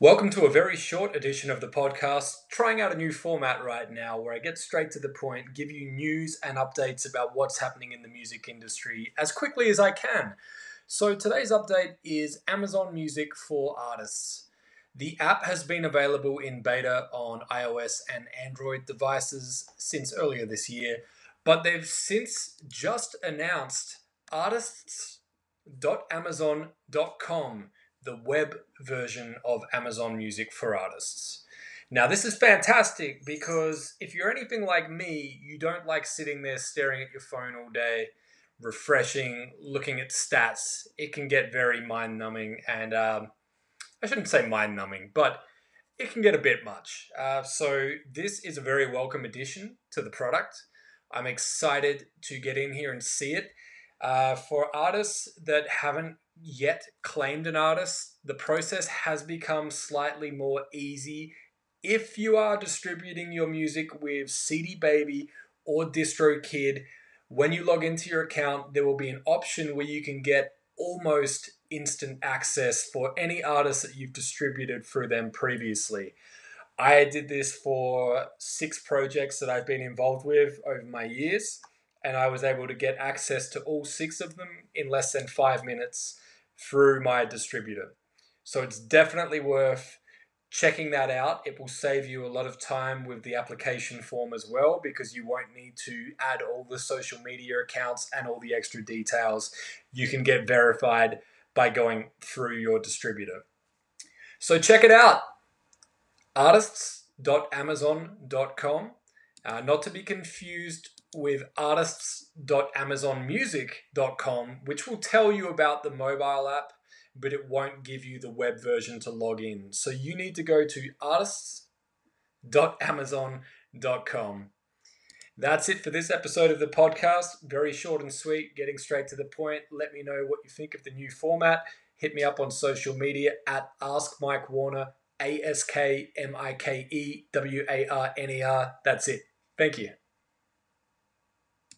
Welcome to a very short edition of the podcast, trying out a new format right now where I get straight to the point, give you news and updates about what's happening in the music industry as quickly as I can. So, today's update is Amazon Music for Artists. The app has been available in beta on iOS and Android devices since earlier this year, but they've since just announced artists.amazon.com the web version of Amazon Music for Artists. Now, this is fantastic because if you're anything like me, you don't like sitting there staring at your phone all day, refreshing, looking at stats. It can get very mind numbing, and um, I shouldn't say mind numbing, but it can get a bit much. Uh, so, this is a very welcome addition to the product. I'm excited to get in here and see it. Uh, for artists that haven't yet claimed an artist, the process has become slightly more easy if you are distributing your music with CD Baby or DistroKid. When you log into your account, there will be an option where you can get almost instant access for any artist that you've distributed through them previously. I did this for six projects that I've been involved with over my years, and I was able to get access to all six of them in less than five minutes through my distributor. So it's definitely worth checking that out. It will save you a lot of time with the application form as well because you won't need to add all the social media accounts and all the extra details. You can get verified by going through your distributor. So check it out artists.amazon.com. Uh, not to be confused with artists.amazonmusic.com, which will tell you about the mobile app, but it won't give you the web version to log in. So you need to go to artists.amazon.com. That's it for this episode of the podcast. Very short and sweet, getting straight to the point. Let me know what you think of the new format. Hit me up on social media at Ask Mike Warner, A S K M I K E W A R N E R. That's it. Thank you.